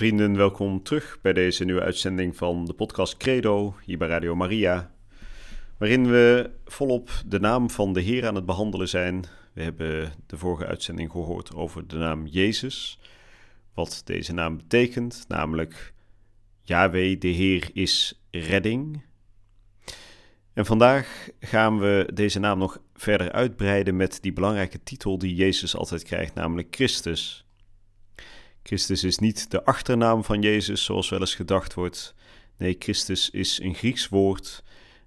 Vrienden, welkom terug bij deze nieuwe uitzending van de podcast Credo hier bij Radio Maria. Waarin we volop de naam van de Heer aan het behandelen zijn. We hebben de vorige uitzending gehoord over de naam Jezus. Wat deze naam betekent, namelijk Yahweh, de Heer is redding. En vandaag gaan we deze naam nog verder uitbreiden met die belangrijke titel die Jezus altijd krijgt, namelijk Christus. Christus is niet de achternaam van Jezus, zoals wel eens gedacht wordt. Nee, Christus is een Grieks woord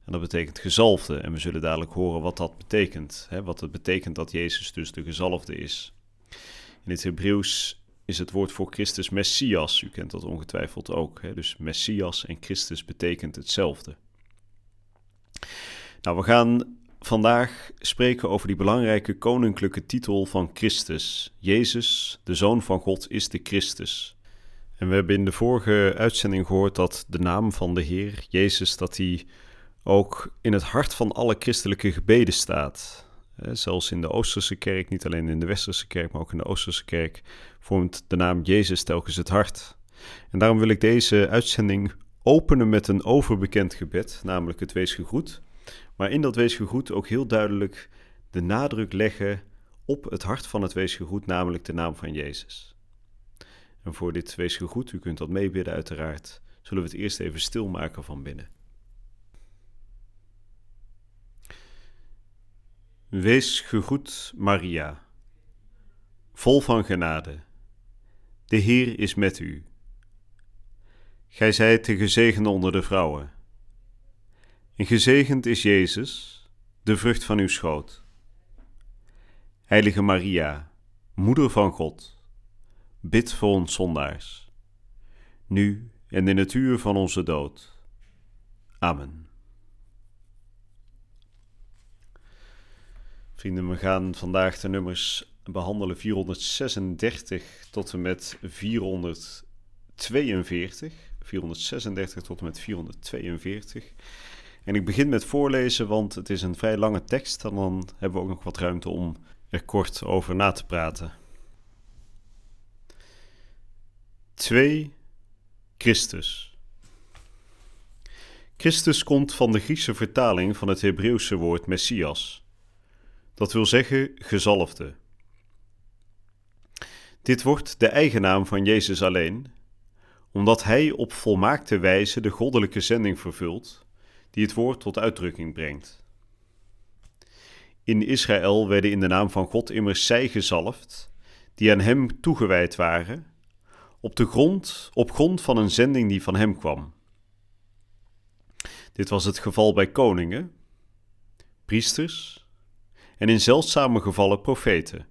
en dat betekent gezalfde. En we zullen dadelijk horen wat dat betekent. Hè? Wat het betekent dat Jezus dus de gezalfde is. In het Hebreeuws is het woord voor Christus Messias. U kent dat ongetwijfeld ook. Hè? Dus Messias en Christus betekent hetzelfde. Nou, we gaan vandaag spreken over die belangrijke koninklijke titel van Christus. Jezus, de Zoon van God, is de Christus. En we hebben in de vorige uitzending gehoord dat de naam van de Heer, Jezus, dat hij ook in het hart van alle christelijke gebeden staat. Zelfs in de Oosterse kerk, niet alleen in de Westerse kerk, maar ook in de Oosterse kerk, vormt de naam Jezus telkens het hart. En daarom wil ik deze uitzending openen met een overbekend gebed, namelijk het weesgegroet. Maar in dat weesgegroet ook heel duidelijk de nadruk leggen op het hart van het weesgegroet, namelijk de naam van Jezus. En voor dit weesgegroet, u kunt dat meebidden uiteraard, zullen we het eerst even stilmaken van binnen. Wees gegroet, Maria, vol van genade. De Heer is met u. Gij zijt de gezegende onder de vrouwen. En gezegend is Jezus, de vrucht van uw schoot. Heilige Maria, Moeder van God, bid voor ons zondaars, nu en in het uur van onze dood. Amen. Vrienden, we gaan vandaag de nummers behandelen 436 tot en met 442. 436 tot en met 442. En ik begin met voorlezen, want het is een vrij lange tekst en dan hebben we ook nog wat ruimte om er kort over na te praten. 2. Christus. Christus komt van de Griekse vertaling van het Hebreeuwse woord Messias. Dat wil zeggen gezalfde. Dit wordt de eigen naam van Jezus alleen, omdat hij op volmaakte wijze de goddelijke zending vervult die het woord tot uitdrukking brengt. In Israël werden in de naam van God immers zij gezalfd, die aan hem toegewijd waren, op, de grond, op grond van een zending die van hem kwam. Dit was het geval bij koningen, priesters en in zeldzame gevallen profeten.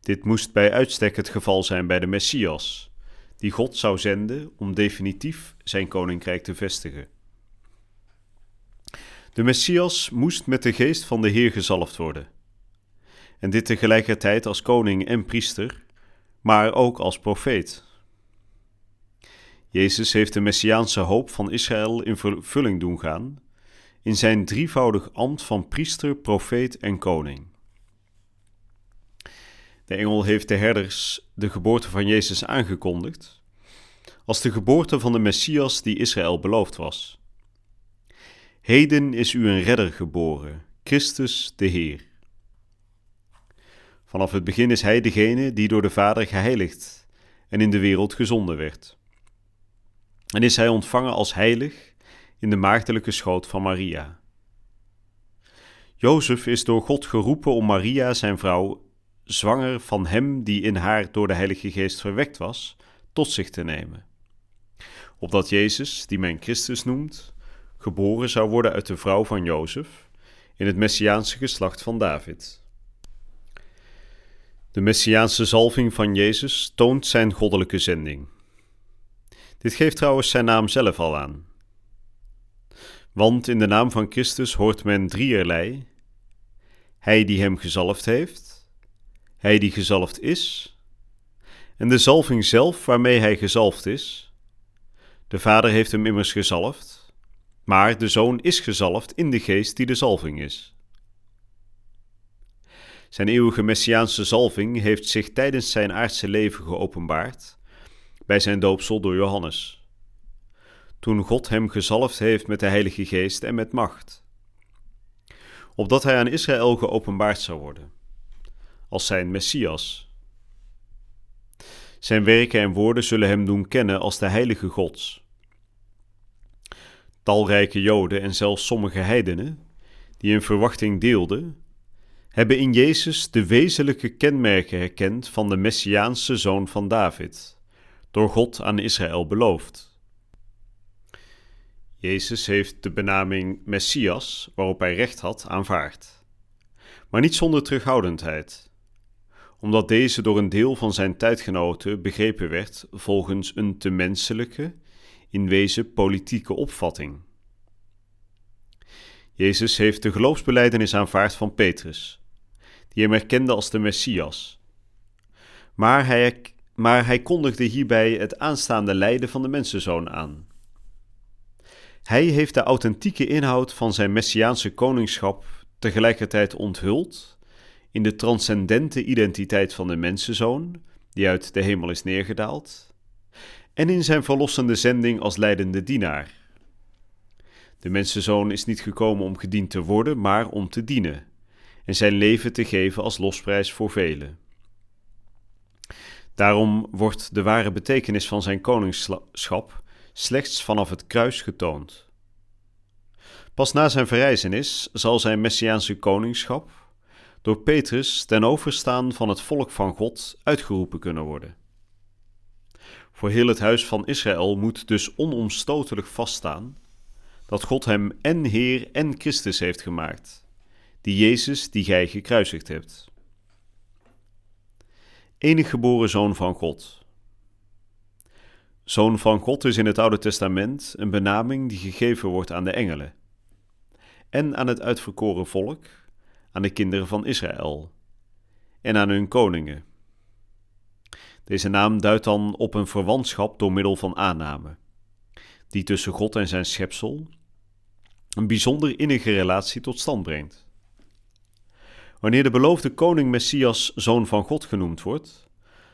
Dit moest bij uitstek het geval zijn bij de Messias, die God zou zenden om definitief zijn koninkrijk te vestigen. De Messias moest met de geest van de Heer gezalfd worden. En dit tegelijkertijd als koning en priester, maar ook als profeet. Jezus heeft de messiaanse hoop van Israël in vervulling doen gaan, in zijn drievoudig ambt van priester, profeet en koning. De engel heeft de herders de geboorte van Jezus aangekondigd, als de geboorte van de Messias die Israël beloofd was. Heden is u een redder geboren, Christus de Heer. Vanaf het begin is Hij degene die door de Vader geheiligd en in de wereld gezonden werd. En is Hij ontvangen als heilig in de maagdelijke schoot van Maria. Jozef is door God geroepen om Maria, zijn vrouw, zwanger van Hem die in haar door de Heilige Geest verwekt was, tot zich te nemen. Opdat Jezus, die men Christus noemt, geboren zou worden uit de vrouw van Jozef, in het messiaanse geslacht van David. De messiaanse zalving van Jezus toont zijn goddelijke zending. Dit geeft trouwens zijn naam zelf al aan. Want in de naam van Christus hoort men drieërlei: Hij die hem gezalfd heeft, Hij die gezalfd is, en de zalving zelf waarmee hij gezalfd is. De Vader heeft hem immers gezalfd, maar de Zoon is gezalfd in de geest die de zalving is. Zijn eeuwige messiaanse zalving heeft zich tijdens zijn aardse leven geopenbaard bij zijn doopsel door Johannes. Toen God hem gezalfd heeft met de Heilige Geest en met macht, opdat hij aan Israël geopenbaard zou worden, als zijn Messias. Zijn werken en woorden zullen hem doen kennen als de Heilige Gods. Talrijke Joden en zelfs sommige heidenen, die in verwachting deelden, hebben in Jezus de wezenlijke kenmerken herkend van de Messiaanse zoon van David, door God aan Israël beloofd. Jezus heeft de benaming Messias, waarop hij recht had, aanvaard, maar niet zonder terughoudendheid, omdat deze door een deel van zijn tijdgenoten begrepen werd volgens een te menselijke, in wezen politieke opvatting. Jezus heeft de geloofsbeleidenis aanvaard van Petrus, die hem erkende als de Messias. Maar hij, maar hij kondigde hierbij het aanstaande lijden van de mensenzoon aan. Hij heeft de authentieke inhoud van zijn messiaanse koningschap tegelijkertijd onthuld in de transcendente identiteit van de mensenzoon, die uit de hemel is neergedaald, en in zijn verlossende zending als leidende dienaar. De mensenzoon is niet gekomen om gediend te worden, maar om te dienen en zijn leven te geven als losprijs voor velen. Daarom wordt de ware betekenis van zijn koningschap slechts vanaf het kruis getoond. Pas na zijn verrijzenis zal zijn messiaanse koningschap door Petrus ten overstaan van het volk van God uitgeroepen kunnen worden. Voor heel het huis van Israël moet dus onomstotelijk vaststaan dat God hem en Heer en Christus heeft gemaakt die Jezus die gij gekruisigd hebt. Enig geboren Zoon van God. Zoon van God is in het Oude Testament een benaming die gegeven wordt aan de engelen en aan het uitverkoren volk, aan de kinderen van Israël en aan hun koningen. Deze naam duidt dan op een verwantschap door middel van aanname, die tussen God en zijn schepsel een bijzonder innige relatie tot stand brengt. Wanneer de beloofde koning Messias zoon van God genoemd wordt,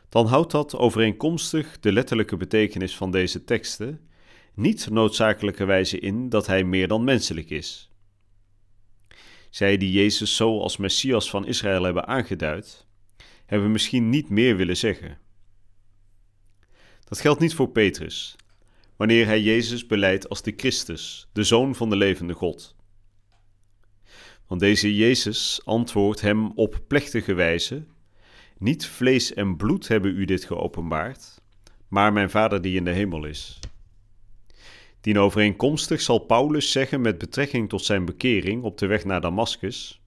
dan houdt dat overeenkomstig de letterlijke betekenis van deze teksten niet noodzakelijkerwijze in dat hij meer dan menselijk is. Zij die Jezus zo als Messias van Israël hebben aangeduid, hebben misschien niet meer willen zeggen. Dat geldt niet voor Petrus, wanneer hij Jezus beleidt als de Christus, de Zoon van de levende God. Want deze Jezus antwoordt hem op plechtige wijze: Niet vlees en bloed hebben u dit geopenbaard, maar mijn Vader die in de hemel is. Dienovereenkomstig zal Paulus zeggen met betrekking tot zijn bekering op de weg naar Damascus.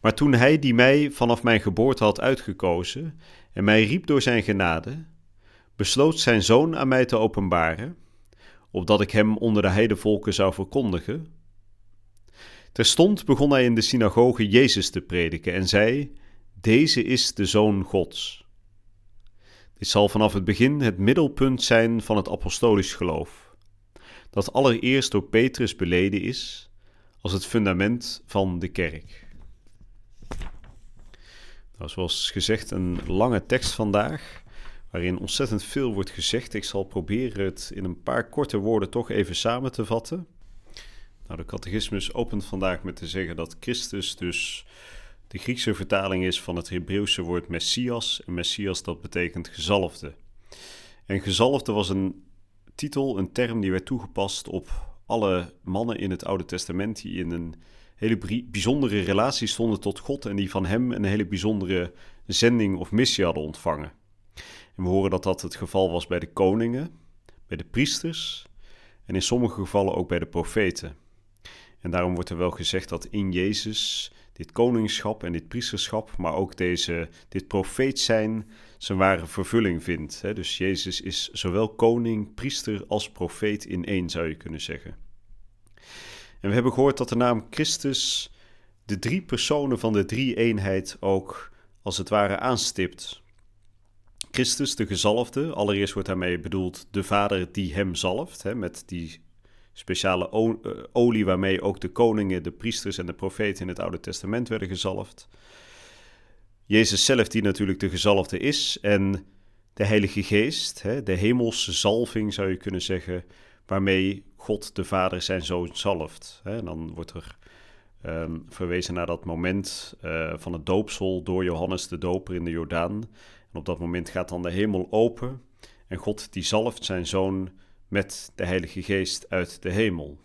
Maar toen hij die mij vanaf mijn geboorte had uitgekozen en mij riep door zijn genade, besloot zijn zoon aan mij te openbaren, opdat ik hem onder de heidevolken zou verkondigen, Terstond begon hij in de synagoge Jezus te prediken en zei: Deze is de Zoon Gods. Dit zal vanaf het begin het middelpunt zijn van het apostolisch geloof, dat allereerst door Petrus beleden is als het fundament van de kerk. Nou, zoals gezegd, een lange tekst vandaag, waarin ontzettend veel wordt gezegd. Ik zal proberen het in een paar korte woorden toch even samen te vatten. Nou, de catechismus opent vandaag met te zeggen dat Christus dus de Griekse vertaling is van het Hebreeuwse woord Messias. En Messias dat betekent gezalfde. En gezalfde was een titel, een term die werd toegepast op alle mannen in het Oude Testament die in een hele bijzondere relatie stonden tot God en die van hem een hele bijzondere zending of missie hadden ontvangen. En we horen dat dat het geval was bij de koningen, bij de priesters en in sommige gevallen ook bij de profeten. En daarom wordt er wel gezegd dat in Jezus dit koningschap en dit priesterschap, maar ook deze, dit profeet zijn, zijn ware vervulling vindt. Dus Jezus is zowel koning, priester als profeet in één, zou je kunnen zeggen. En we hebben gehoord dat de naam Christus de drie personen van de drie-eenheid ook als het ware aanstipt. Christus, de gezalfde, allereerst wordt daarmee bedoeld de Vader die hem zalft, hè, met die speciale eh, olie waarmee ook de koningen, de priesters en de profeten in het Oude Testament werden gezalfd. Jezus zelf, die natuurlijk de gezalfde is, en de Heilige Geest, hè, de hemelse zalving zou je kunnen zeggen, waarmee God de Vader zijn zoon zalft. Dan wordt er um, verwezen naar dat moment uh, van het doopsel door Johannes de Doper in de Jordaan. En op dat moment gaat dan de hemel open en God die zalft zijn zoon met de Heilige Geest uit de hemel.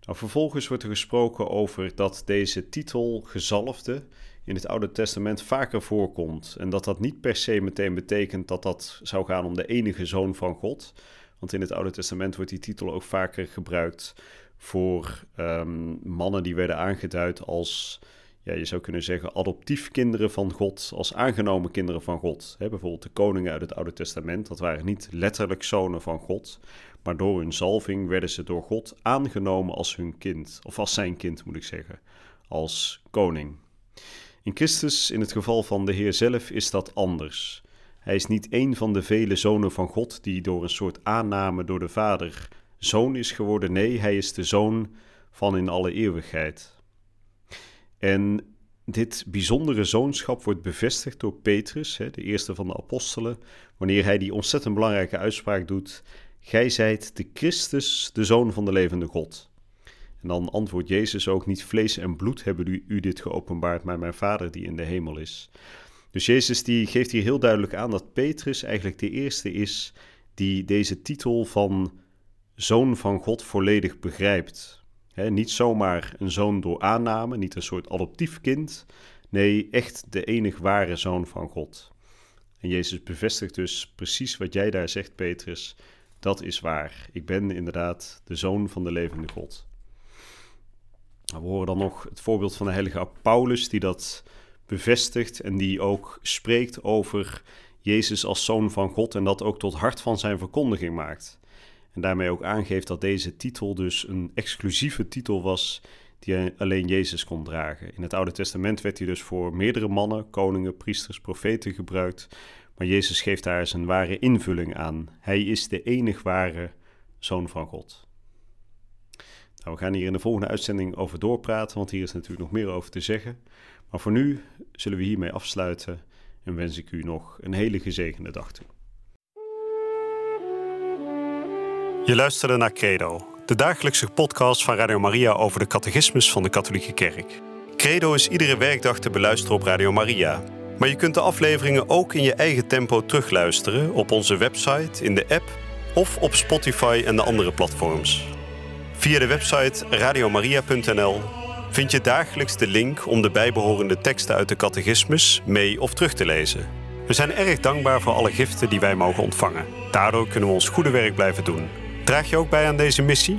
Nou, vervolgens wordt er gesproken over dat deze titel gezalfde in het Oude Testament vaker voorkomt. En dat dat niet per se meteen betekent dat dat zou gaan om de enige zoon van God. Want in het Oude Testament wordt die titel ook vaker gebruikt voor um, mannen die werden aangeduid als, ja, je zou kunnen zeggen, adoptief kinderen van God, als aangenomen kinderen van God. bijvoorbeeld de koningen uit het Oude Testament, dat waren niet letterlijk zonen van God, maar door hun zalving werden ze door God aangenomen als hun kind, of als zijn kind moet ik zeggen, als koning. In Christus, in het geval van de Heer zelf, is dat anders. Hij is niet een van de vele zonen van God die door een soort aanname door de Vader zoon is geworden. Nee, hij is de zoon van in alle eeuwigheid. En dit bijzondere zoonschap wordt bevestigd door Petrus, de eerste van de apostelen, wanneer hij die ontzettend belangrijke uitspraak doet: Gij zijt de Christus, de zoon van de levende God. En dan antwoordt Jezus ook: Niet vlees en bloed hebben u, u dit geopenbaard, maar mijn Vader die in de hemel is. Dus Jezus die geeft hier heel duidelijk aan dat Petrus eigenlijk de eerste is die deze titel van zoon van God volledig begrijpt. Niet zomaar een zoon door aanname, niet een soort adoptief kind. Nee, echt de enig ware zoon van God. En Jezus bevestigt dus precies wat jij daar zegt, Petrus. Dat is waar. Ik ben inderdaad de zoon van de levende God. Nou, we horen dan nog het voorbeeld van de heilige Paulus, die dat bevestigt en die ook spreekt over Jezus als zoon van God en dat ook tot hart van zijn verkondiging maakt. En daarmee ook aangeeft dat deze titel dus een exclusieve titel was die alleen Jezus kon dragen. In het Oude Testament werd hij dus voor meerdere mannen, koningen, priesters, profeten gebruikt. Maar Jezus geeft daar zijn ware invulling aan. Hij is de enig ware Zoon van God. Nou, we gaan hier in de volgende uitzending over doorpraten, want hier is natuurlijk nog meer over te zeggen. Maar voor nu zullen we hiermee afsluiten en wens ik u nog een hele gezegende dag toe. Je luisterde naar Credo, de dagelijkse podcast van Radio Maria over de catechismus van de Katholieke Kerk. Credo is iedere werkdag te beluisteren op Radio Maria. Maar je kunt de afleveringen ook in je eigen tempo terugluisteren op onze website, in de app of op Spotify en de andere platforms. Via de website radiomaria.nl vind je dagelijks de link om de bijbehorende teksten uit de catechismus mee of terug te lezen. We zijn erg dankbaar voor alle giften die wij mogen ontvangen. Daardoor kunnen we ons goede werk blijven doen. Draag je ook bij aan deze missie?